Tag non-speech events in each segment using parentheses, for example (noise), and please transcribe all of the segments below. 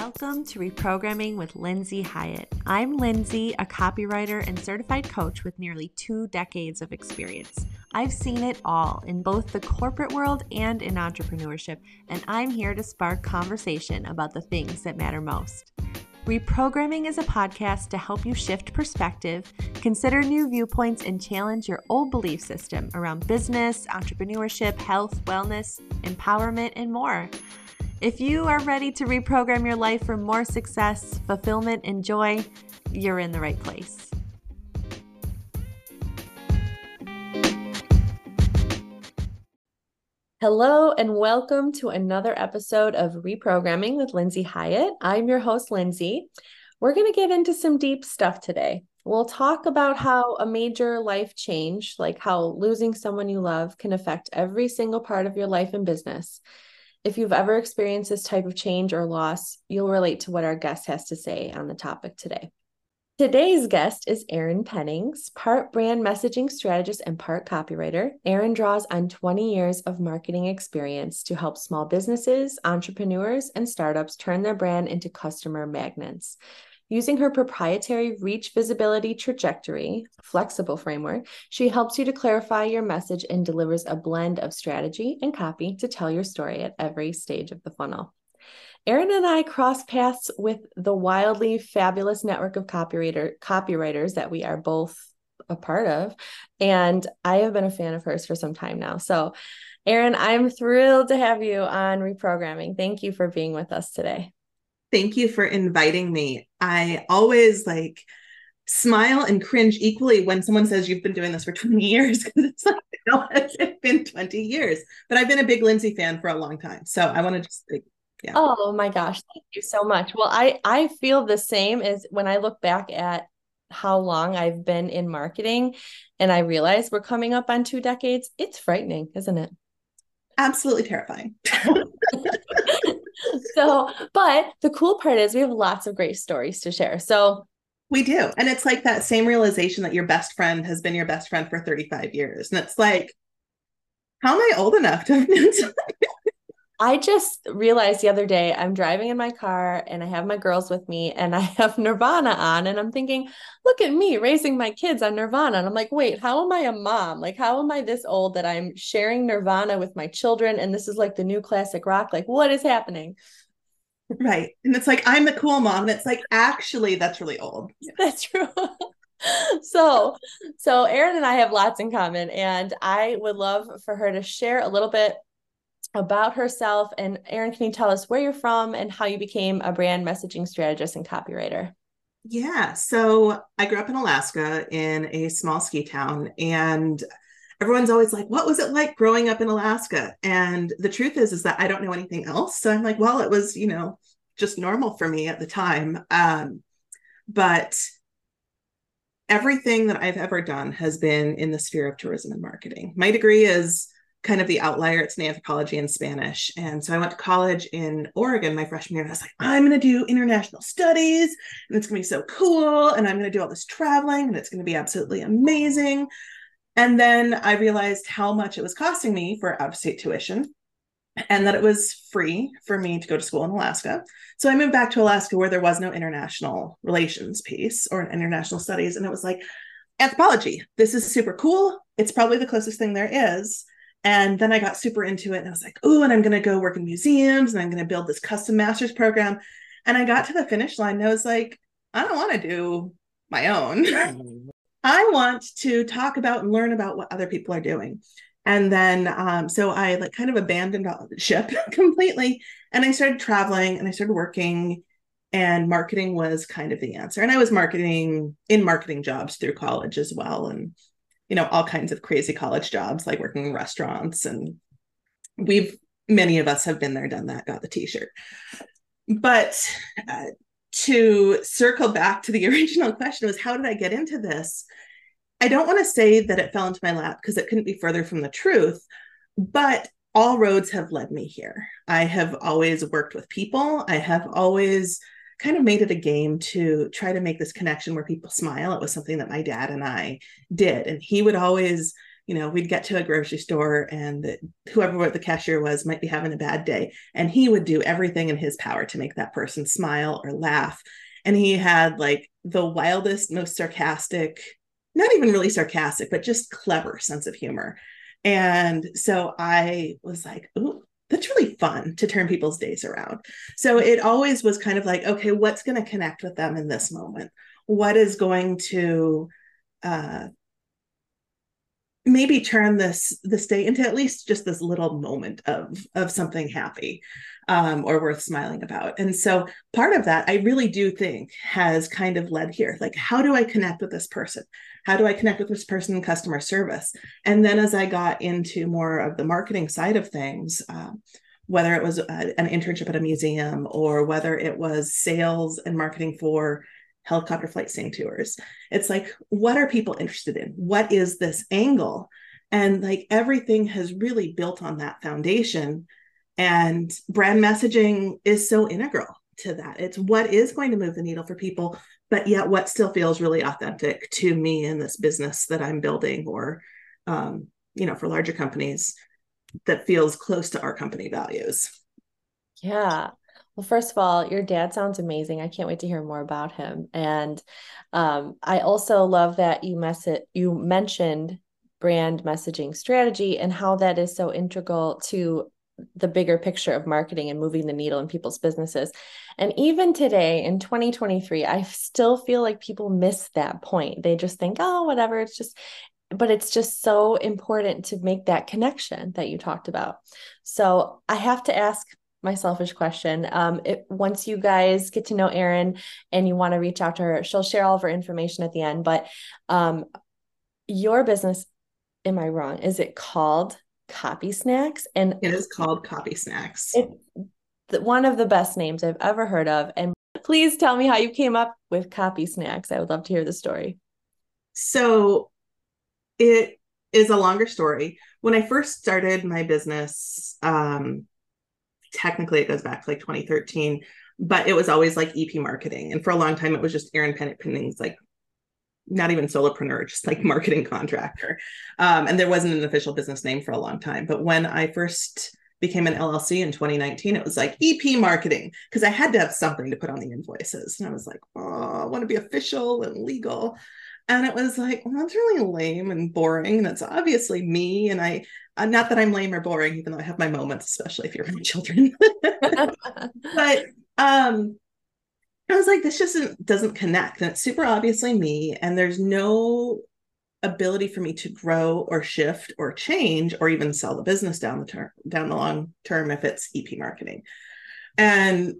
Welcome to Reprogramming with Lindsay Hyatt. I'm Lindsay, a copywriter and certified coach with nearly two decades of experience. I've seen it all in both the corporate world and in entrepreneurship, and I'm here to spark conversation about the things that matter most. Reprogramming is a podcast to help you shift perspective, consider new viewpoints, and challenge your old belief system around business, entrepreneurship, health, wellness, empowerment, and more. If you are ready to reprogram your life for more success, fulfillment, and joy, you're in the right place. Hello, and welcome to another episode of Reprogramming with Lindsay Hyatt. I'm your host, Lindsay. We're going to get into some deep stuff today. We'll talk about how a major life change, like how losing someone you love, can affect every single part of your life and business. If you've ever experienced this type of change or loss, you'll relate to what our guest has to say on the topic today. Today's guest is Erin Pennings, part brand messaging strategist and part copywriter. Erin draws on 20 years of marketing experience to help small businesses, entrepreneurs, and startups turn their brand into customer magnets. Using her proprietary reach visibility trajectory, flexible framework, she helps you to clarify your message and delivers a blend of strategy and copy to tell your story at every stage of the funnel. Erin and I cross paths with the wildly fabulous network of copywriter copywriters that we are both a part of, and I have been a fan of hers for some time now. So, Erin, I'm thrilled to have you on reprogramming. Thank you for being with us today. Thank you for inviting me. I always like smile and cringe equally when someone says you've been doing this for 20 (laughs) years because it's like, (laughs) no, it's been 20 years. But I've been a big Lindsay fan for a long time. So I want to just like, yeah. Oh my gosh, thank you so much. Well, I I feel the same as when I look back at how long I've been in marketing and I realize we're coming up on two decades. It's frightening, isn't it? Absolutely terrifying. (laughs) (laughs) so, but the cool part is we have lots of great stories to share. So, we do. And it's like that same realization that your best friend has been your best friend for 35 years. And it's like, how am I old enough to have known (laughs) I just realized the other day I'm driving in my car and I have my girls with me and I (laughs) have Nirvana on and I'm thinking, look at me raising my kids on Nirvana. And I'm like, wait, how am I a mom? Like, how am I this old that I'm sharing Nirvana with my children and this is like the new classic rock? Like, what is happening? Right. And it's like, I'm the cool mom. And it's like, actually, that's really old. (laughs) That's true. (laughs) so so Erin and I have lots in common and I would love for her to share a little bit about herself. And Erin, can you tell us where you're from and how you became a brand messaging strategist and copywriter? Yeah. So I grew up in Alaska in a small ski town and everyone's always like, what was it like growing up in Alaska? And the truth is, is that I don't know anything else. So I'm like, well, it was, you know, just normal for me at the time. Um, but everything that I've ever done has been in the sphere of tourism and marketing. My degree is kind of the outlier. It's in anthropology and Spanish. And so I went to college in Oregon my freshman year, and I was like, I'm going to do international studies, and it's going to be so cool. And I'm going to do all this traveling, and it's going to be absolutely amazing. And then I realized how much it was costing me for out of state tuition and that it was free for me to go to school in Alaska. So I moved back to Alaska where there was no international relations piece or international studies. And it was like, anthropology, this is super cool. It's probably the closest thing there is and then I got super into it and I was like, oh, and I'm going to go work in museums and I'm going to build this custom master's program. And I got to the finish line and I was like, I don't want to do my own. (laughs) I want to talk about and learn about what other people are doing. And then, um, so I like kind of abandoned the ship (laughs) completely and I started traveling and I started working and marketing was kind of the answer. And I was marketing in marketing jobs through college as well. And you know all kinds of crazy college jobs like working in restaurants and we've many of us have been there done that got the t-shirt. But uh, to circle back to the (laughs) original question was how did i get into this? I don't want to say that it fell into my lap because it couldn't be further from the truth but all roads have led me here. I have always worked with people. I have always kind of made it a game to try to make this connection where people smile. It was something that my dad and I did. And he would always you know, we'd get to a grocery store and the, whoever the cashier was might be having a bad day. And he would do everything in his power to make that person smile or laugh. And he had like the wildest, most sarcastic, not even really sarcastic, but just clever sense of humor. And so I was like, ooh, that's really fun to turn people's days around. So it always was kind of like, okay, what's going to connect with them in this moment? What is going to uh, maybe turn this this day into at least just this little moment of of something happy um, or worth smiling about and so part of that i really do think has kind of led here like how do i connect with this person how do i connect with this person in customer service and then as i got into more of the marketing side of things um, whether it was a, an internship at a museum or whether it was sales and marketing for helicopter flight seeing tours. It's like, what are people interested in? What is this angle? And like everything has really built on that foundation. And brand messaging is so integral to that. It's what is going to move the needle for people, but yet what still feels really authentic to me in this business that I'm building or, um, you know, for larger companies that feels close to our company values. Yeah. Well, first of all, your dad sounds amazing. I can't wait to hear more about him. And um, I also love that you mess you mentioned brand messaging strategy and how that is so integral to the bigger picture of marketing and moving the needle in people's businesses. And even today in 2023, I still feel like people miss that point. They just think, oh, whatever, it's just, but it's just so important to make that connection that you talked about. So I have to ask my selfish question. Um, it, once you guys get to know Erin and you want to reach out to her, she'll share all of her information at the end. But um, your business, am I wrong? Is it called Copy Snacks? And it is called Copy Snacks. It's one of the best names I've ever heard of. And please tell me how you came up with Copy Snacks. I would love to hear the story. So it is a longer story. When I first started my business, um, technically it goes back to like 2013 but it was always like ep marketing and for a long time it was just erin Pennant Pennings like not even solopreneur (laughs) just like marketing contractor. Um, and there wasn't an official business name for a long time. But when i first became an llc in 2019 it was like ep marketing because i had to have something to put on the invoices. And i was like oh i want to be official and legal. And it was like well that's really lame and boring. And it's obviously me. And i uh, not that I'm lame or boring, even though I have my moments, especially if you're my children. (laughs) but um, I was like, this just doesn't, doesn't connect, and it's super obviously me, and there's no ability for me to grow or shift or change or even sell the business down the term down the long term if it's EP marketing. And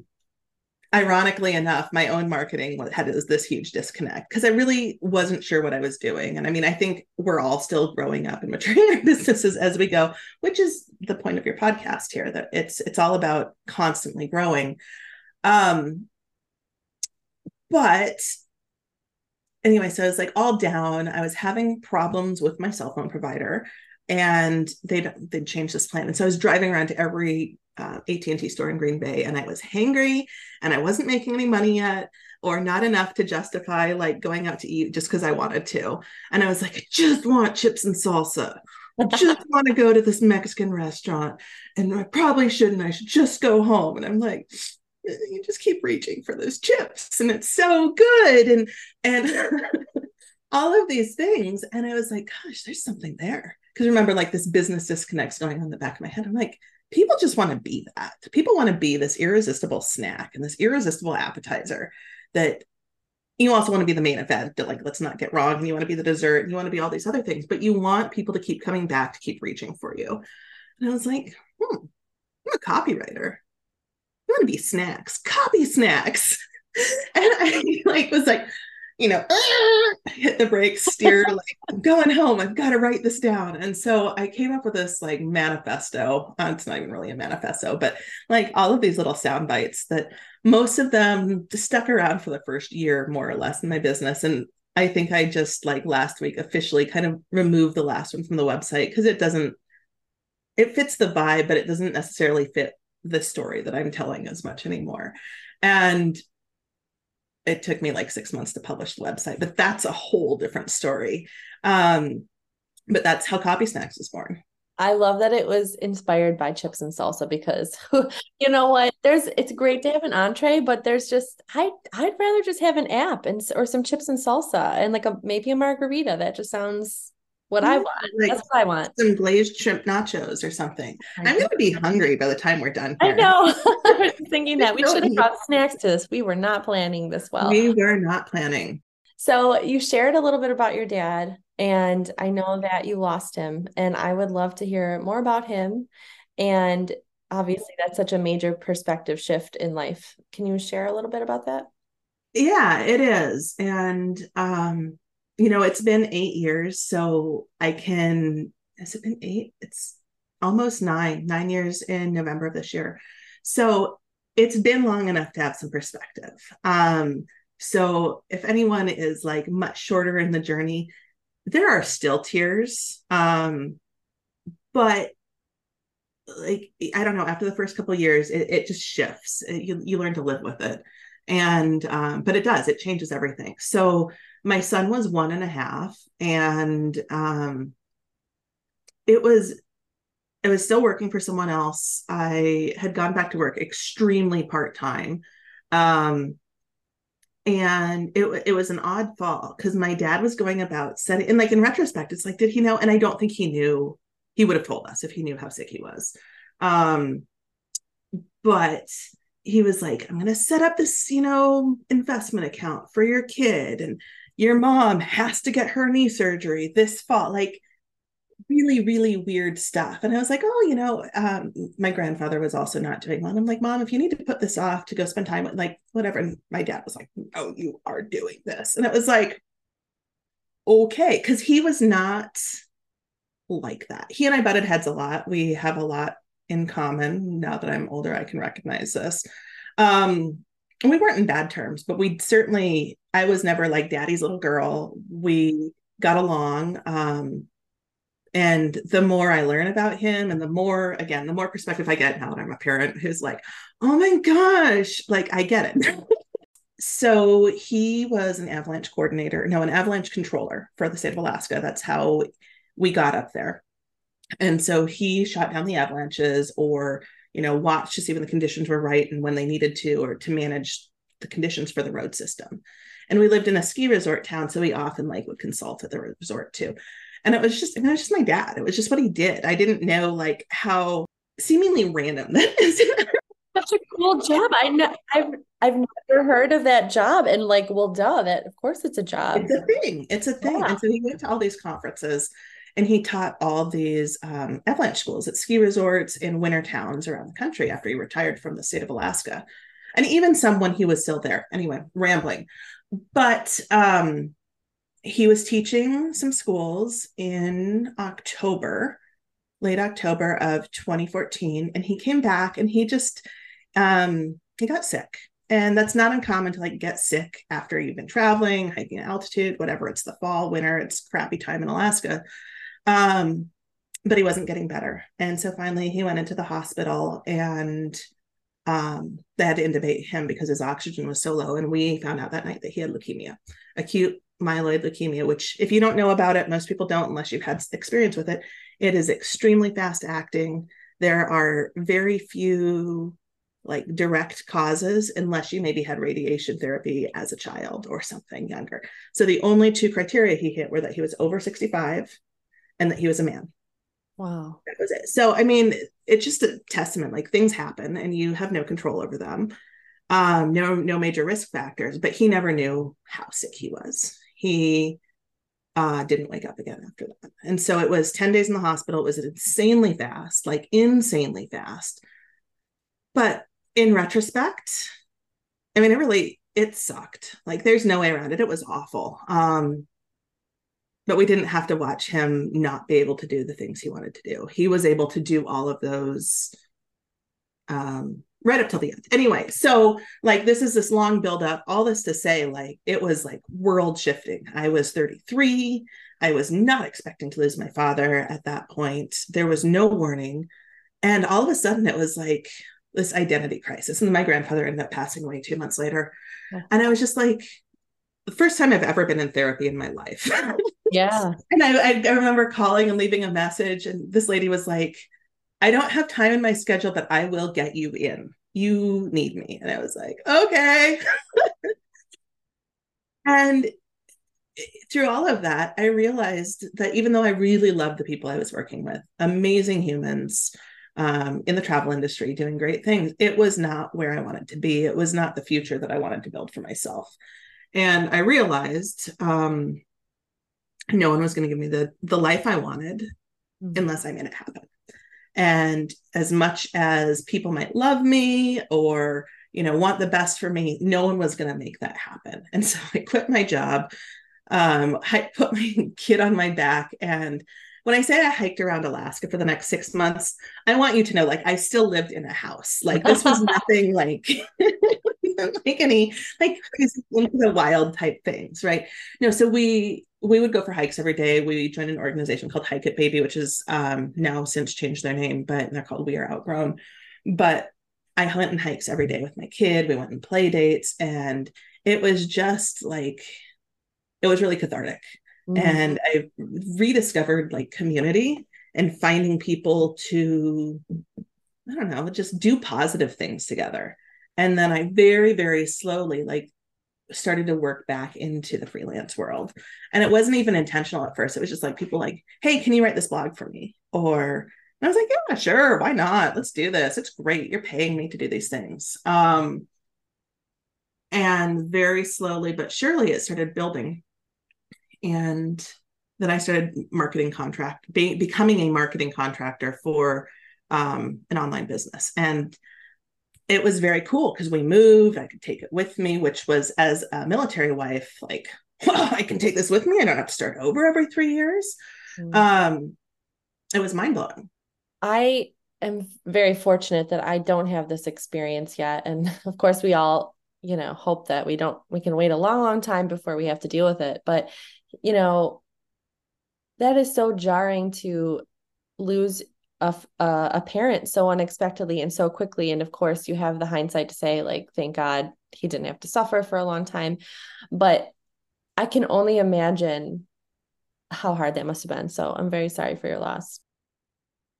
ironically enough, my own marketing had this huge disconnect because I really wasn't sure what I was doing. And I mean, I think we're all still growing up and maturing (laughs) our businesses as we go, which is the point of your podcast here. That it's it's all about constantly growing. Um, but anyway, so I was like all down. I was having problems with my cell phone provider and they'd they'd change this plan. And so I was driving around to every uh, AT&T store in Green Bay and I was hangry and I wasn't making any money yet or not enough to justify like going out to eat just because I wanted to. And I was like, I just want chips and salsa. I just (laughs) want to go to this Mexican restaurant and I probably shouldn't. I should just go home. And I'm like, you just keep reaching for those chips and it's so good. And and (laughs) all of these things. And I was like, gosh, there's something there. Because remember, like this business disconnects going on in the back of my head. I'm like, people just want to be that. People want to be this irresistible snack and this irresistible appetizer that you also want to be the main event like let's not get wrong and you want to be the dessert and you want to be all these other things but you want people to keep coming back to keep reaching for you and i was like hmm, i'm a copywriter you want to be snacks copy snacks (laughs) and i (laughs) like was like you know, hit the brakes, steer, like, I'm going home. I've got to write this down. And so I came up with this like manifesto. Uh, it's not even really a manifesto, but like all of these little sound bites that most of them stuck around for the first year, more or less, in my business. And I think I just like last week officially kind of removed the last one from the website because it doesn't, it fits the vibe, but it doesn't necessarily fit the story that I'm telling as much anymore. And it took me like six months to publish the website, but that's a whole different story. Um, but that's how Copy Snacks was born. I love that it was inspired by chips and salsa because (laughs) you know what there's it's great to have an entree but there's just I I'd rather just have an app and or some chips and salsa and like a maybe a margarita that just sounds what I want. Like That's what I want. Some glazed shrimp nachos or something. I'm going to be hungry by the time we're done. I know. (laughs) (laughs) I was thinking that we should have brought snacks to this. We were not planning this well. We were not planning. So you shared a little bit about your dad, and I know that you lost him, and I would love to hear more about him. And obviously, that's such a major perspective shift in life. Can you share a little bit about that? Yeah, it is. And um, you know, it's been eight years, so I can, has it been eight? It's almost nine, nine years in November of this year. So it's been long enough to have some perspective. Um, so if anyone is like much shorter in the journey, there are still tears. Um, but like I don't know, after the first couple years, it, it just shifts. It, you you learn to live with it, and um, but it does. It changes everything. So my son was one and a half and um, it was I was still working for someone else. I had gone back to work extremely part time. Um, and it, it was an odd fall because my dad was going about setting, and like in retrospect, it's like, did he know? And I don't think he knew, he would have told us if he knew how sick he was. Um, but he was like, I'm going to set up this, you know, investment account for your kid. And your mom has to get her knee surgery this fall like really really weird stuff. And i was like oh you know um, my grandfather was also not doing well. And i'm like mom if you need to put this off to go spend time with like whatever and my dad was like no you are doing this. And it was like okay because he was not like that. He and i butted heads a lot. We have a lot in common now that i'm older i can recognize this. Um we weren't in bad terms but we certainly I was never like daddy's little girl. We got along. Um, and the more I learn about him, and the more, again, the more perspective I get now that I'm a parent who's like, oh my gosh, like I get it. (laughs) so he was an avalanche coordinator, no, an avalanche controller for the state of Alaska. That's how we got up there. And so he shot down the avalanches or, you know, watch to see when the conditions were right and when they needed to, or to manage the conditions for the road system. And we lived in a ski resort town so we often like would consult at the resort too. And it was just it was just my dad. It was just what he did. I didn't know like how seemingly random that (laughs) is. Such a cool job. I know i've i've never heard of that job and like well duh that of course it's a job. It's a thing. It's a thing. Yeah. and so he went to all these conferences and he taught all these um, avalanche schools at ski resorts in winter towns around the country after he retired from the state of alaska and even some when he was still there anyway rambling but um, he was teaching some schools in October, late October of 2014, and he came back and he just um, he got sick. And that's not uncommon to like get sick after you've been traveling, hiking altitude, whatever. It's the fall, winter, it's crappy time in Alaska. Um, but he wasn't getting better. And so finally he went into the hospital and um, they had to intubate him because his oxygen was so low. And we found out that night that he had leukemia, acute myeloid leukemia, which, if you don't know about it, most people don't unless you've had experience with it. It is extremely fast acting. There are very few like direct causes unless you maybe had radiation therapy as a child or something younger. So the only two criteria he hit were that he was over 65 and that he was a man. Wow. That was it. So, I mean, it's just a testament like things happen and you have no control over them. Um, no, no major risk factors, but he never knew how sick he was. He uh, didn't wake up again after that. And so it was 10 days in the hospital. It was insanely fast, like insanely fast. But in retrospect, I mean, it really, it sucked. Like there's no way around it. It was awful. Um, but we didn't have to watch him not be able to do the things he wanted to do. He was able to do all of those um, right up till the end. Anyway, so like this is this long build up, all this to say, like it was like world shifting. I was 33. I was not expecting to lose my father at that point. There was no warning. And all of a sudden it was like this identity crisis. And my grandfather ended up passing away two months later. Yeah. And I was just like, the first time I've ever been in therapy in my life. (laughs) Yeah. and I, I remember calling and leaving a message, and this lady was like, I don't have time in my schedule, but I will get you in. You need me. And I was like, okay. (laughs) and through all of that, I realized that even though I really loved the people I was working with, amazing humans um, in the travel industry doing great things, it was not where I wanted to be. It was not the future that I wanted to build for myself. And I realized um, no one was going to give me the the life I wanted mm-hmm. unless I made it happen. And as much as people might love me or you know want the best for me, no one was going to make that happen. And so (laughs) I quit my job. Um, I put my (laughs) kid on my back and when I say I hiked around Alaska for the next six months, I want you to know, like, I still lived in a house. Like, this was (laughs) nothing like, (laughs) like any like into the wild type things, right? No, so we we would go for hikes every day. We joined an organization called Hike It Baby, which is um, now since changed their name, but they're called We Are Outgrown. But I went on hikes every day with my kid. We went on play dates, and it was just like it was really cathartic. Mm-hmm. And I rediscovered like community and finding people to, I don't know, just do positive things together. And then I very, very slowly like started to work back into the freelance world. And it wasn't even intentional at first. It was just like people like, hey, can you write this blog for me? Or I was like, yeah, sure, why not? Let's do this. It's great. You're paying me to do these things. Um, and very slowly but surely it started building. And then I started marketing contract, be, becoming a marketing contractor for um, an online business. And it was very cool because we moved. I could take it with me, which was as a military wife, like, (laughs) well, I can take this with me. I don't have to start over every three years. Mm-hmm. Um, it was mind blowing. I am very fortunate that I don't have this experience yet. And (laughs) of course, we all, you know, hope that we don't, we can wait a long, long time before we have to deal with it. But, you know, that is so jarring to lose a, uh, a parent so unexpectedly and so quickly and of course you have the hindsight to say like thank god he didn't have to suffer for a long time but i can only imagine how hard that must have been so i'm very sorry for your loss.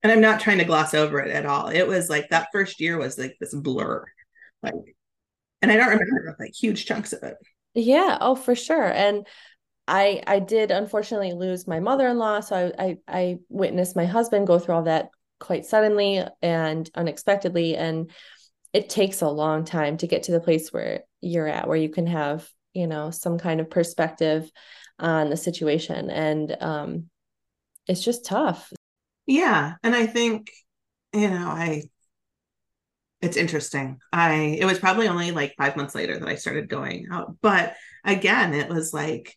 And i'm not trying to gloss over it at all. It was like that first year was like this blur like and i don't remember like huge chunks of it. Yeah oh for sure and I I did unfortunately lose my mother-in-law, so I, I I witnessed my husband go through all that quite suddenly and unexpectedly, and it takes a long time to get to the place where you're at, where you can have you know some kind of perspective on the situation, and um, it's just tough. Yeah, and I think you know I it's interesting. I it was probably only like five months later that I started going out, but again, it was like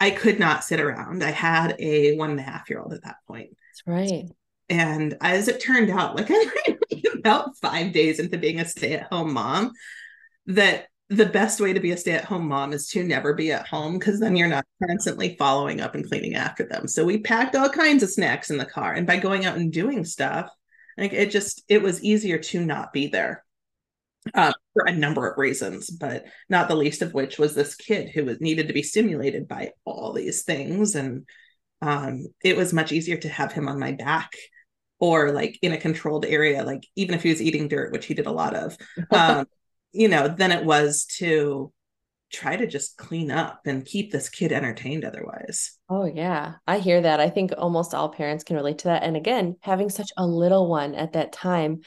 I could not sit around. I had a one and a half year old at that point. That's right. And as it turned out, like (laughs) I about five days into being a stay at home mom, that the best way to be a stay at home mom is to never be at home because then you're not constantly following up and cleaning after them. So we packed all kinds of snacks in the car. And by going out and doing stuff, like it just, it was easier to not be there uh, for a number of reasons, but not the least of which was this kid who was needed to be stimulated by all these things, and um, it was much easier to have him on my back or like in a controlled area, like even if he was eating dirt, which he did a lot of, (laughs) um, you know, than it was to try to just clean up and keep this kid entertained otherwise. Oh yeah, I hear that. I think almost all parents can relate to that. And again, having such a little one at that time,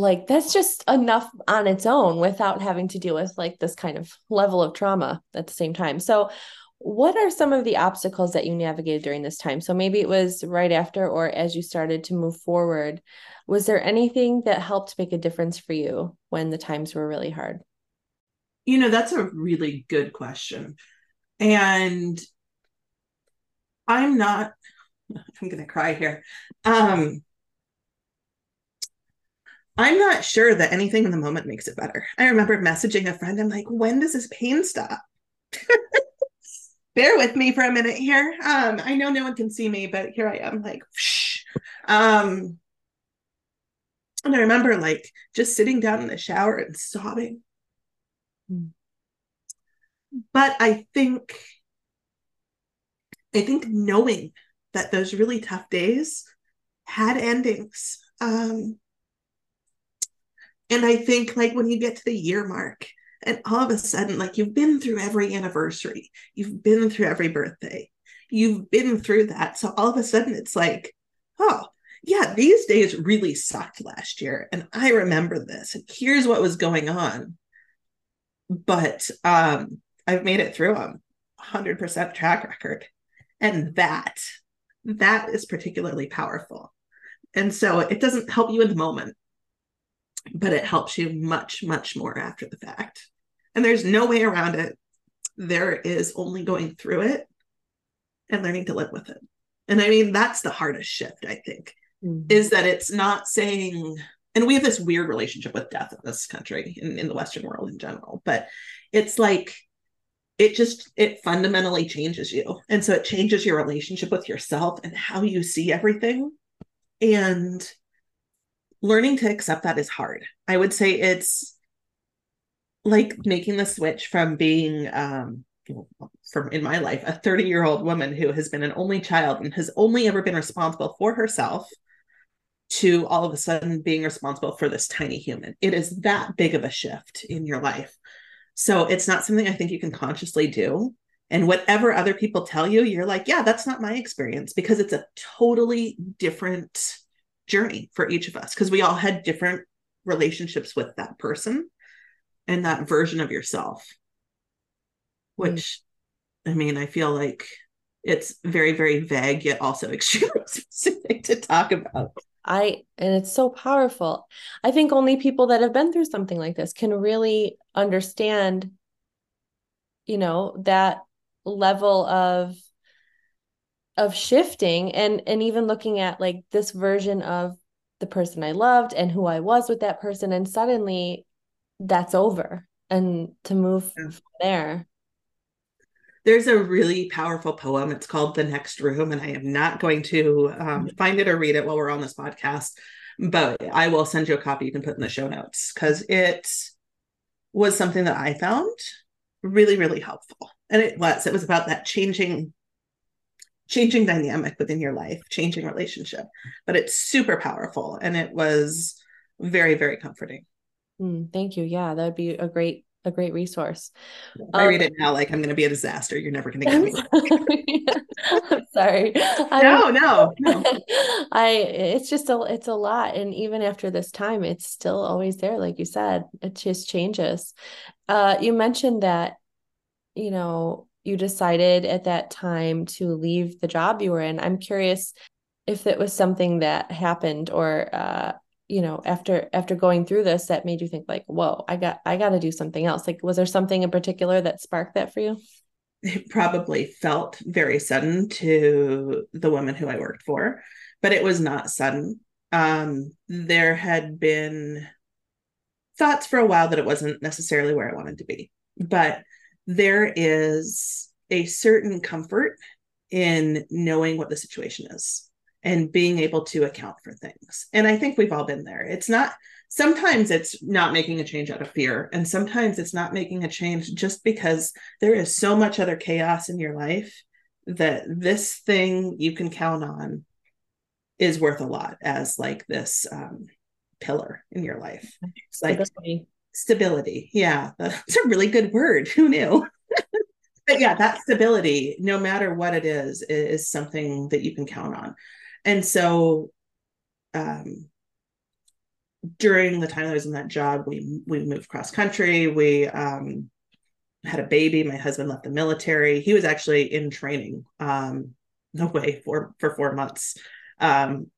like that's just enough on its own without having to deal with like this kind of level of trauma at the same time. So what are some of the obstacles that you navigated during this time? So maybe it was right after or as you started to move forward. Was there anything that helped make a difference for you when the times were really hard? You know, that's a really good question. And I'm not (laughs) I'm going to cry here. Um I'm not sure that anything in the moment makes it better. I remember messaging a friend, I'm like, when does this pain stop? (laughs) Bear with me for a minute here. Um, I know no one can see me, but here I am, like, Shh. um, and I remember like just sitting down in the shower and sobbing. but I think I think knowing that those really tough days had endings. Um, and I think like when you get to the year mark and all of a sudden, like you've been through every anniversary, you've been through every birthday, you've been through that. So all of a sudden it's like, oh, yeah, these days really sucked last year. And I remember this. And here's what was going on. But um, I've made it through them. 100% track record. And that, that is particularly powerful. And so it doesn't help you in the moment, but it helps you much, much more after the fact. And there's no way around it. There is only going through it and learning to live with it. And I mean, that's the hardest shift, I think, mm-hmm. is that it's not saying, and we have this weird relationship with death in this country, in, in the Western world in general, but it's like, it just it fundamentally changes you and so it changes your relationship with yourself and how you see everything and learning to accept that is hard. I would say it's like making the switch from being um from in my life a 30 year old woman who has been an only child and has only ever been responsible for herself to all of a sudden being responsible for this tiny human. It is that big of a shift in your life. So it's not something I think you can consciously do. And whatever other people tell you, you're like, yeah, that's not my experience because it's a totally different journey for each of us because we all had different relationships with that person and that version of yourself. Hmm. Which, mm. I mean, I feel like it's very, very vague, yet also (laughs) extremely specific to talk about. I and it's so powerful. I think only people that have been through something like this can really understand you know that level of of shifting and and even looking at like this version of the person I loved and who I was with that person and suddenly that's over and to move yeah. from there there's a really powerful poem. It's called The Next Room, and I am not going to um, find it or read it while we're on this podcast, but I will send you a copy you can put in the show notes because it was something that I found really, really helpful. And it was, it was about that changing changing dynamic within your life changing relationship but it's super powerful and it was very very comforting mm, thank you yeah that would be a great a great resource. I um, read it now like I'm going to be a disaster. You're never going to get me. (laughs) I'm sorry. No, no, no. (laughs) I it's just a it's a lot, and even after this time, it's still always there. Like you said, it just changes. Uh, you mentioned that you know you decided at that time to leave the job you were in. I'm curious if it was something that happened or uh, you know after after going through this that made you think like whoa i got i got to do something else like was there something in particular that sparked that for you it probably felt very sudden to the woman who i worked for but it was not sudden um there had been thoughts for a while that it wasn't necessarily where i wanted to be but there is a certain comfort in knowing what the situation is and being able to account for things. And I think we've all been there. It's not, sometimes it's not making a change out of fear, and sometimes it's not making a change just because there is so much other chaos in your life that this thing you can count on is worth a lot as like this um, pillar in your life. It's like stability. Yeah, (laughs) that's a really good word. Who knew? (laughs) but yeah, that stability, no matter what it is, is something that you can count on and so um, during the time I was in that job, we we moved cross country. We um, had a baby. My husband left the military. He was actually in training um, (laughs) away for for four months um,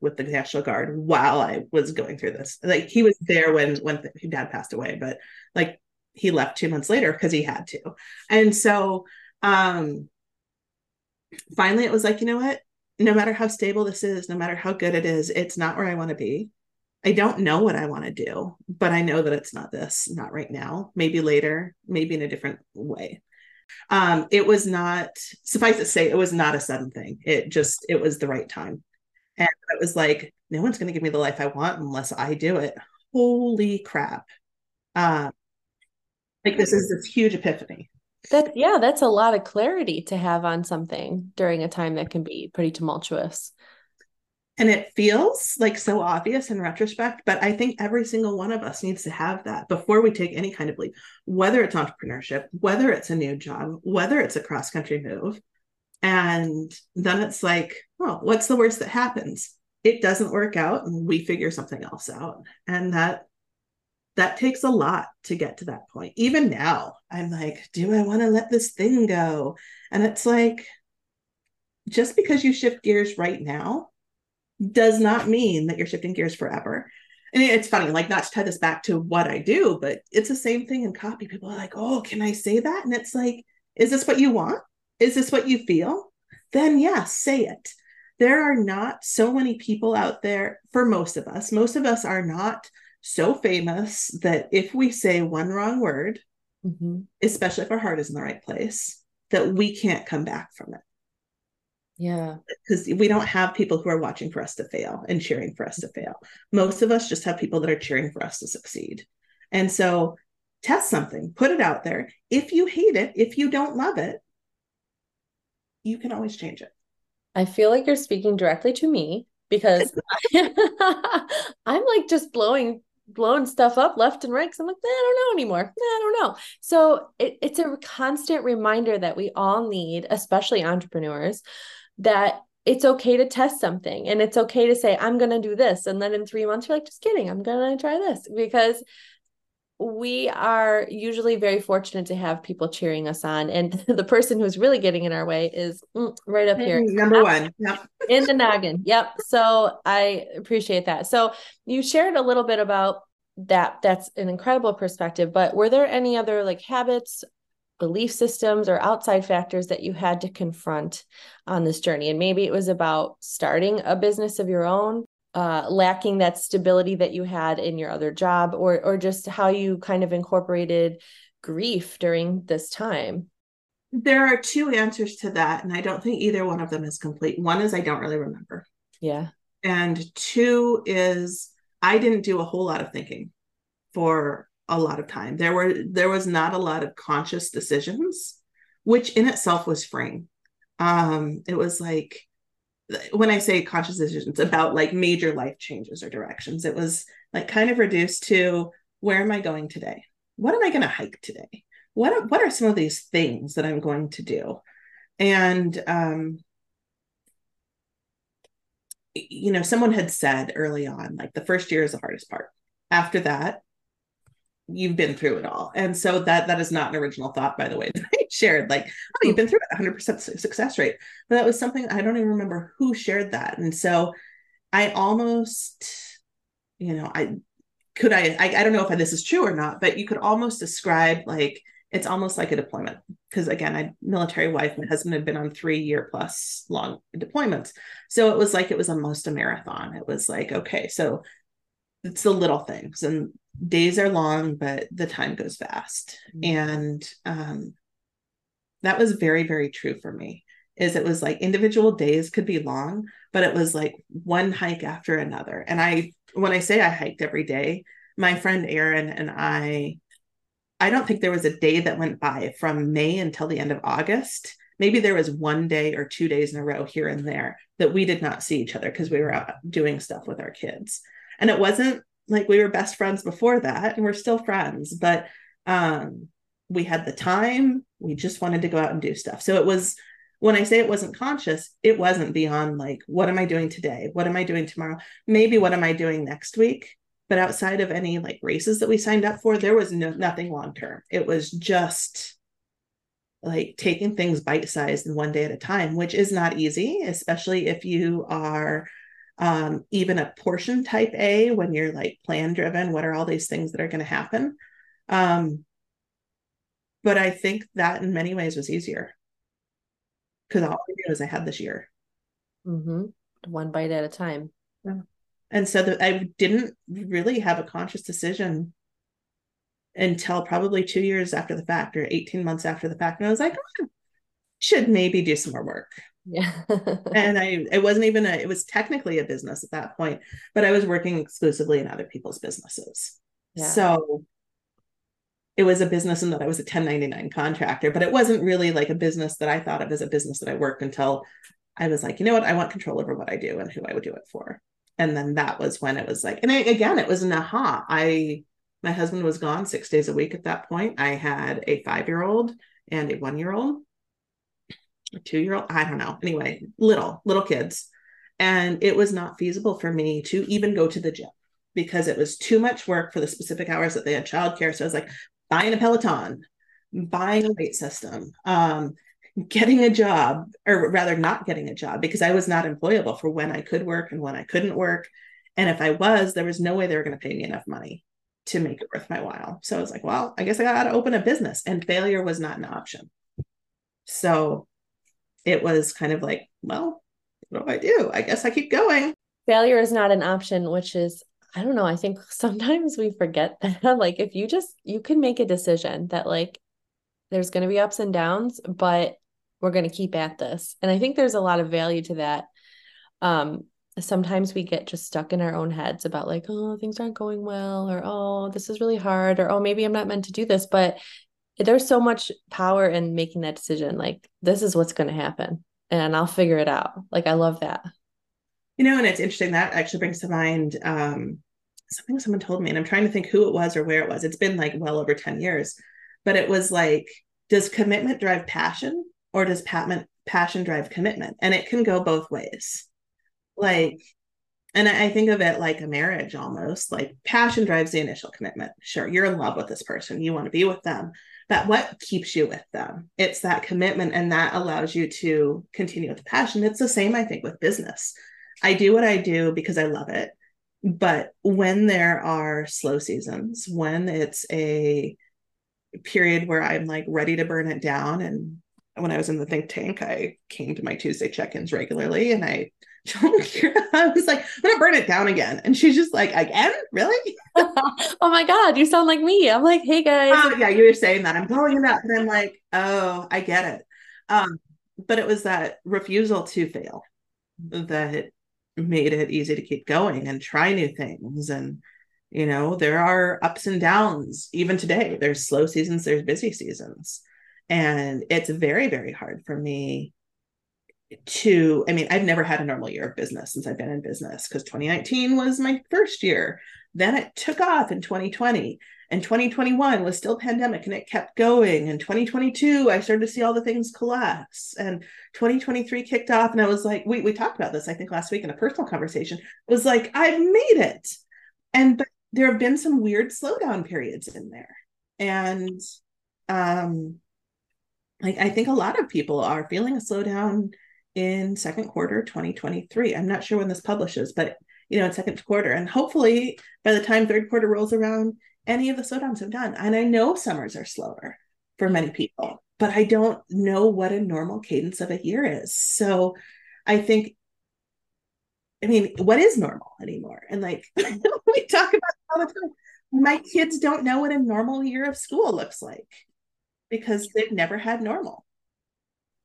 with the National Guard while I was going through this. Like he was there when when his dad passed away, but like he left two months later because he had to. And so um, finally, it was like, you know what? no matter how stable this is, no matter how good it is, it's not where I want to be. I don't know what I want to do, but I know that it's not this, not right now, maybe later, maybe in a different way. Um, it was not, suffice to say, it was not a sudden thing. It just, it was the right time. And it was like, no one's going to give me the life I want unless I do it. Holy crap. Uh, like this is this huge epiphany That yeah, that's a lot of clarity to have on something during a time that can be pretty tumultuous. And it feels like so obvious in retrospect, but I think every single one of us needs to have that before we take any kind of leap, whether it's entrepreneurship, whether it's a new job, whether it's a cross country move. And then it's like, well, what's the worst that happens? It doesn't work out and we figure something else out. And that that takes a lot to get to that point. Even now, I'm like, do I want to let this thing go? And it's like, just because you shift gears right now does not mean that you're shifting gears forever. And it's funny, like not to tie this back to what I do, but it's the same thing in copy. People are like, oh, can I say that? And it's like, is this what you want? Is this what you feel? Then yes, say it. There are not so many people out there for most of us. Most of us are not so famous that if we say one wrong word, mm-hmm. especially if our heart is in the right place, that we can't come back from it. Yeah. Because we don't have people who are watching for us to fail and cheering for us to fail. Most of us just have people that are cheering for us to succeed. And so test something, put it out there. If you hate it, if you don't love it, you can always change it. I feel like you're speaking directly to me because (laughs) (laughs) I'm like just blowing blowing stuff up left and right because I'm like, eh, I don't know anymore. Eh, I don't know. So it, it's a constant reminder that we all need, especially entrepreneurs, that it's okay to test something and it's okay to say, I'm going to do this. And then in three months, you're like, just kidding, I'm going to try this because we are usually very fortunate to have people cheering us on and (laughs) the person who's really getting in our way is mm, right up here. Number one. Yep. (laughs) in the noggin. Yep. So i appreciate that. So you shared a little bit about that. That's an incredible perspective but were there any other like habits belief systems or outside factors that you had to confront on this journey? And maybe it was about starting a business of your own uh, lacking that stability that you had in your other job or or just how you kind of incorporated grief during this time? There are two answers to that and i don't think either one of them is complete. One is i don't really remember. Yeah. And two is i didn't do a whole lot of thinking for a lot of time. There were there was not a lot of conscious decisions which in itself was freeing. Um it was like when I say conscious decisions about like major life changes or directions, it was like kind of reduced to where am I going today? What am I going to hike today? What what are some of these things that I'm going to do? And um, you know, someone had said early on, like the first year is the hardest part. After that, you've been through it all. And so that that is not an original thought, by the way, (laughs) shared. Like, oh, you've been through it, 100% success rate. But that was something I don't even remember who shared that. And so I almost, you know, I could I, I, I don't know if this is true or not, but you could almost describe like it's almost like a deployment because again, I military wife, my husband had been on three year plus long deployments. So it was like it was almost a marathon. It was like, okay, so it's the little things and days are long, but the time goes fast. Mm-hmm. And um, that was very, very true for me. Is it was like individual days could be long, but it was like one hike after another. And I, when I say I hiked every day, my friend Erin and I, I don't think there was a day that went by from May until the end of August. Maybe there was one day or two days in a row here and there that we did not see each other because we were out doing stuff with our kids. And it wasn't like we were best friends before that and we're still friends but um we had the time we just wanted to go out and do stuff so it was when i say it wasn't conscious it wasn't beyond like what am i doing today what am i doing tomorrow maybe what am i doing next week but outside of any like races that we signed up for there was no, nothing long term it was just like taking things bite sized and one day at a time which is not easy especially if you are um, even a portion type A when you're like plan driven. What are all these things that are going to happen? Um, but I think that in many ways was easier because all I knew is I had this year. Mm-hmm. One bite at a time. Yeah. And so the, I didn't really have a conscious decision until probably two years after the fact or 18 months after the fact. And I was like, oh, should maybe do some more work. Yeah. and I it wasn't even a it was technically a business at that point, but I was working exclusively in other people's businesses. Yeah. So it was a business and that I was a 1099 contractor, but it wasn't really like a business that I thought of as a business that I worked until I was like, you know what, I want control over what I do and who I would do it for. And then that was when it was like, and I, again, it was an aha. I, my husband was gone six days a week at that point. I had a five year old and a one year old, a two year old, I don't know. Anyway, little, little kids. And it was not feasible for me to even go to the gym because it was too much work for the specific hours that they had childcare. So I was like, buying a Peloton, buying a weight system, um, getting a job, or rather not getting a job because I was not employable for when I could work and when I couldn't work. And if I was, there was no way they were going to pay me enough money to make it worth my while. So I was like, well, I guess I got to open a business, and failure was not an option. So it was kind of like, well, what do I do? I guess I keep going. Failure is not an option, which is I don't know. I think (laughs) sometimes we forget that. like, if you just, you can make a decision that, like, there's going to be ups and downs, but we're going to keep at this. And I think there's a lot of value to that. Um, sometimes we get just stuck in our own heads about, like, oh, things aren't going well, or oh, this is really hard, or oh, maybe I'm not meant to do this. But there's so much power in making that decision. Like, this is what's going to happen, and I'll figure it out. Like, I love that. You know, and it's interesting that actually brings to mind um, something someone told me, and I'm trying to think who it was or where it was. It's been like well over 10 years, but it was like, does commitment drive passion or does passion drive commitment? And it can go both ways. Like, and I think of it like a marriage almost like passion drives the initial commitment. Sure, you're in love with this person, you want to be with them, but what keeps you with them? It's that commitment, and that allows you to continue with the passion. It's the same, I think, with business. I do what I do because I love it. But when there are slow seasons, when it's a period where I'm like ready to burn it down, and when I was in the think tank, I came to my Tuesday check ins regularly and I (laughs) I was like, I'm gonna burn it down again. And she's just like, again? Really? (laughs) oh my God, you sound like me. I'm like, hey guys. Oh, yeah, you were saying that. I'm blowing it up. And I'm like, oh, I get it. Um, but it was that refusal to fail that made it easy to keep going and try new things. And you know there are ups and downs even today. There's slow seasons there's busy seasons. And it's very very hard for me to i mean i've never had a normal year of business since i've been in business because 2019 was my first year. Then it took off in 2020 and 2021 was still pandemic and it kept going. And 2022 i started to see all the things collapse. And 2023 kicked off and i was like we, we talked about this i think last week in a personal conversation. It was like i've made it. And but there have been some weird slowdown periods in there. And um like i think a lot of people are feeling a slowdown in second quarter 2023 i'm not sure when this publishes but you know in second quarter. And hopefully by the time third quarter rolls around any of the slowdowns have done. And I know summers are slower for many people, but I don't know what a normal cadence of a year is. So I think, I mean, what is normal anymore? And like (laughs) we talk about all the time, my kids don't know what a normal year of school looks like because they've never had normal.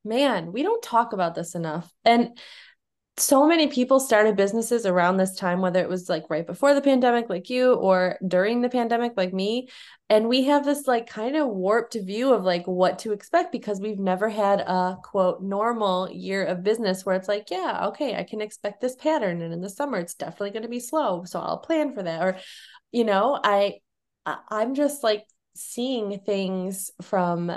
Man, we don't talk about this enough. And so many people started businesses around this time, whether it was like right before the pandemic, like you, or during the pandemic, like me. And we have this like kind of warped view of like what to expect because we've never had a quote normal year of business where it's like, yeah, okay, I can expect this pattern. And in the summer, it's definitely going to be slow. So I'll plan for that. Or, you know, I, I'm just like seeing things from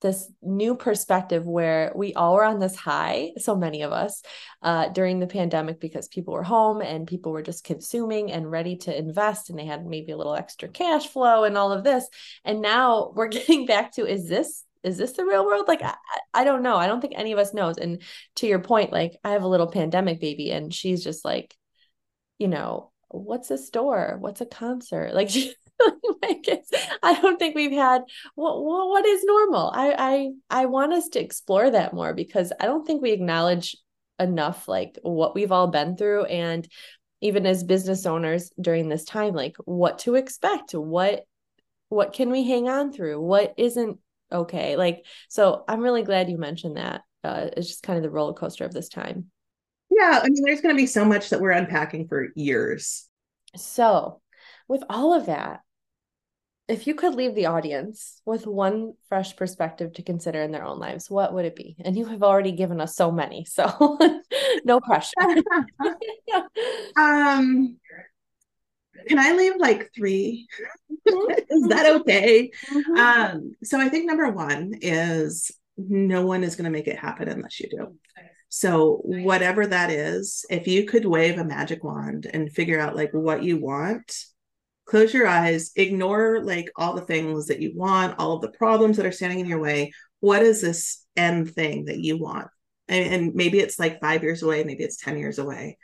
this new perspective where we all were on this high so many of us uh, during the pandemic because people were home and people were just consuming and ready to invest and they had maybe a little extra cash flow and all of this. And now (laughs) we're getting back to is this is this the real world? Like I, I don't know. I don't think any of us knows. And to your point like i have a little pandemic baby and she's just like you know what's a store? What's a concert? Like (laughs) she, (laughs) like I don't think we've had what what is normal. I I I want us to explore that more because I don't think we acknowledge enough like what we've all been through and even as business owners during this time like what to expect what what can we hang on through? What isn't okay? Like so i'm really glad you mentioned that uh, it's just kind of the roller coaster of this time. Yeah i mean there's going to be so much that we're unpacking for years. So with all of that if you could leave the audience with one fresh perspective to consider in their own lives, what would it be? And you have already given us so many, so (laughs) no pressure. (laughs) um, can I leave like 3 mm-hmm. (laughs) is that okay? Mm-hmm. Um, so I think number one is no one is going to make it happen unless you do. So whatever that is, if you could wave a magic wand and figure out like what you want, close your eyes, ignore like all the things that you want, all of the problems that are standing in your way. What is this end thing that you want? And, and maybe it's like five years away, maybe it's 10 years away.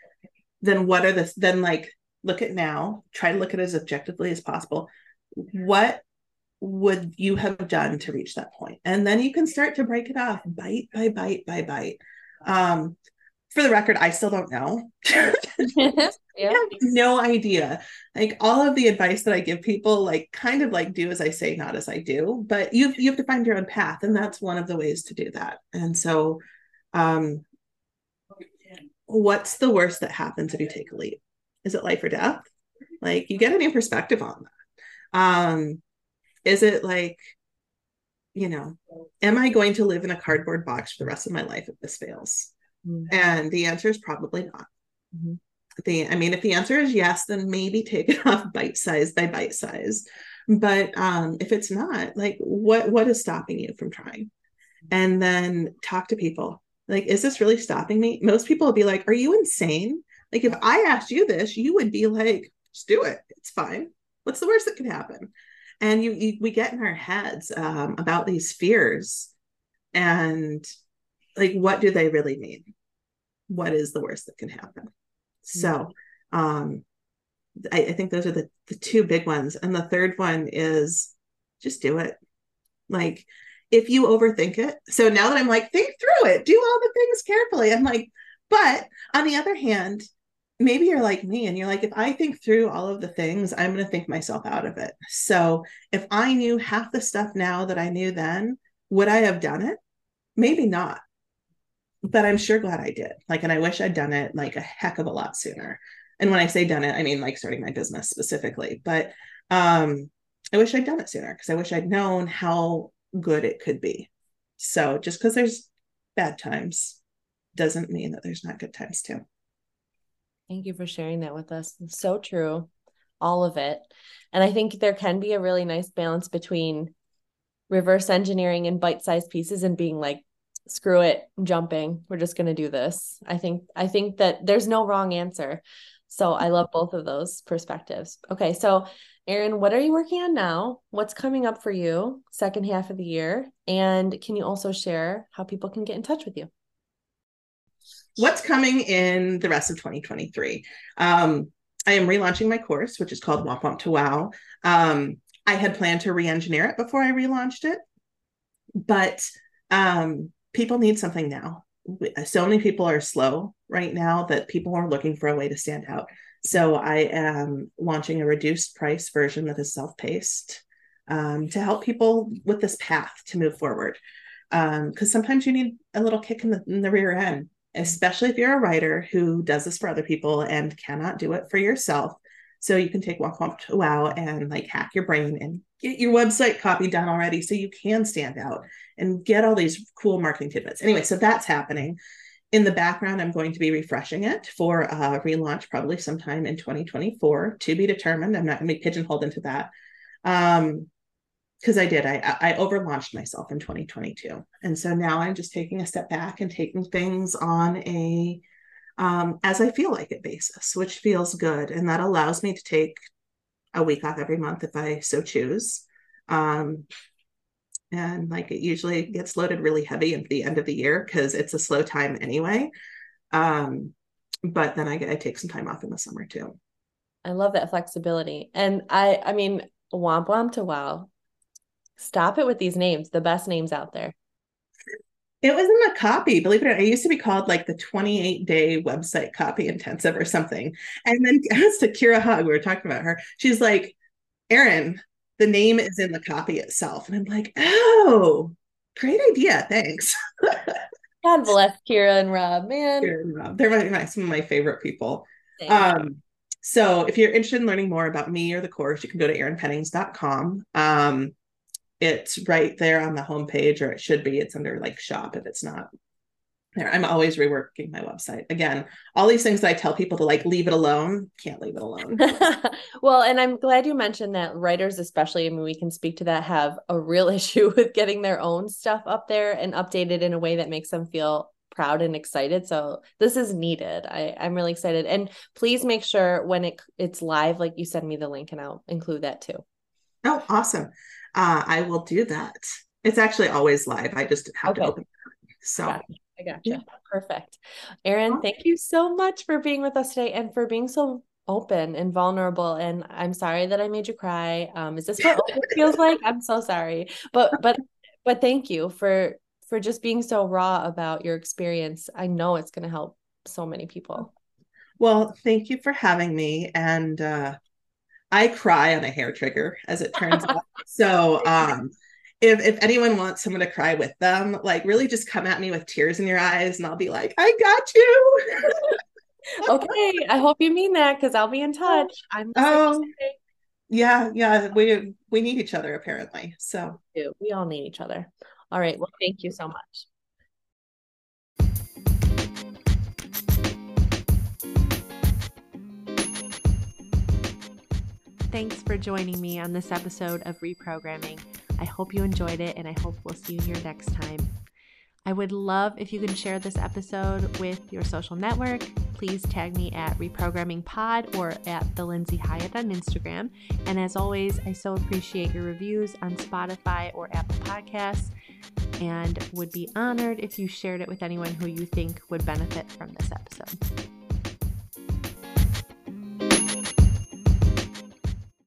Then what are the, then like look at now, try to look at it as objectively as possible. What would you have done to reach that point? And then you can start to break it off bite by bite by bite. Um, for the record, I still don't know. (laughs) (laughs) yeah. no idea. Like all of the advice that I give people, like kind of like do as I say, not as I do. But you you have to find your own path, and that's one of the ways to do that. And so, um, what's the worst that happens if you take a leap? Is it life or death? Like you get a new perspective on that. Um, is it like, you know, am I going to live in a cardboard box for the rest of my life if this fails? Mm-hmm. And the answer is probably not. Mm-hmm. The, I mean, if the answer is yes, then maybe take it (laughs) off bite size by bite size. But um, if it's not, like, what what is stopping you from trying? And then talk to people. Like, is this really stopping me? Most people will be like, "Are you insane?" Like, if I asked you this, you would be like, "Just do it. It's fine. What's the worst that could happen?" And you, you we get in our heads um, about these fears, and like, what do they really mean? what is the worst that can happen? So um I, I, think those are the, the two big ones. And the third one is just do it. Like if you overthink it so now that i'm like think through it do all the things carefully i'm like but on the other hand maybe you're like me and you're like if i think through all of the things i'm going to think myself out of it. So if i knew half the stuff now that i knew then would i have done it? Maybe not but I'm sure glad I did. Like, and I wish I'd done it like a heck of a lot sooner. And when I say done it, I mean like starting my business specifically. But um, I wish I'd done it sooner because I wish I'd known how good it could be. So just because there's bad times doesn't mean that there's not good times too. Thank you for sharing that with us. It's so true. All of it. And I think there can be a really nice balance between reverse engineering and bite-sized pieces and being like screw it jumping. We're just going to do this. I think i think that there's no wrong answer. So i love both of those perspectives. Okay so erin what are you working on now? What's coming up for you second half of the year? And can you also share how people can get in touch with you? What's coming in the rest of 2023 um, i am relaunching my course which is called Whomp Whomp to Wow. Um, i had planned to re-engineer it before i relaunched it but um, people need something now. So many people are slow right now that people are looking for a way to stand out. So I am launching a reduced price version that is self-paced um, to help people with this path to move forward. Because um, sometimes you need a little kick in the, in the rear end, especially if you're a writer who does this for other people and cannot do it for yourself. So you can take Whomp to Wow and like hack your brain and get your website copy done already so you can stand out and get all these cool marketing tidbits. Anyway, so that's happening. In the background, I'm going to be refreshing it for a relaunch probably sometime in 2024 to be determined. I'm not going to be pigeonholed into that. Um, because I did, I I overlaunched myself in 2022, and so now I'm just taking a step back and taking things on a um, as I feel like it basis, which feels good, and that allows me to take a week off every month if I so choose. Um, and like it usually gets loaded really heavy at the end of the year because it's a slow time anyway. Um, but then I get I take some time off in the summer too. I love that flexibility. And I I mean Whomp Whomp to Wow. Stop it with these names, the best names out there. It was in the copy, believe it or not. It used to be called like the 28 day website copy intensive or something. And then as to Kira Hug, we were talking about her. She's like, Erin, the name is in the copy itself. And I'm like, oh, great idea. Thanks. (laughs) God bless Kira and Rob, man. Kira and Rob. They're my, some of my favorite people. Um, So if you're interested in learning more about me or the course, you can go to erinpennings.com. Um, it's right there on the homepage, or it should be. It's under like shop if it's not there. I'm always reworking my website. Again, all these things that I tell people to like leave it alone, can't leave it alone. (laughs) well, and I'm glad you mentioned that writers, especially, I mean, we can speak to that, have a real (laughs) issue with getting their own stuff up there and updated in a way that makes them feel proud and excited. So this is needed. I, I'm really excited. And please make sure when it it's live, like you send me the link and I'll include that too. Oh, awesome. Uh, I will do that. It's actually always live. I just have okay. to open it. So gotcha. I gotcha. Yeah. Perfect. Erin, thank you so much for being with us today and for being so open and vulnerable. And I'm sorry that I made you cry. Um, is this what (laughs) it feels like? I'm so sorry. But but but thank you for for just being so raw about your experience. I know it's gonna help so many people. Well, thank you for having me. And uh I cry on a hair trigger, as it turns (laughs) out. So um if if anyone wants someone to cry with them, like really just come at me with tears in your eyes and I'll be like, I got you. (laughs) okay. I hope you mean that because I'll be in touch. (laughs) I'm oh, yeah, yeah. We we need each other apparently. So we, we all need each other. All right. Well, thank you so much. Thanks for joining me on this episode of Reprogramming. I hope you enjoyed it, and I hope we'll see you here next time. I would love if you can share this episode with your social network. Please tag me at Reprogramming Pod or at the Lindsay Hyatt on Instagram. And as always, I so appreciate your reviews on Spotify or Apple Podcasts and would be honored if you shared it with anyone who you think would benefit from this episode.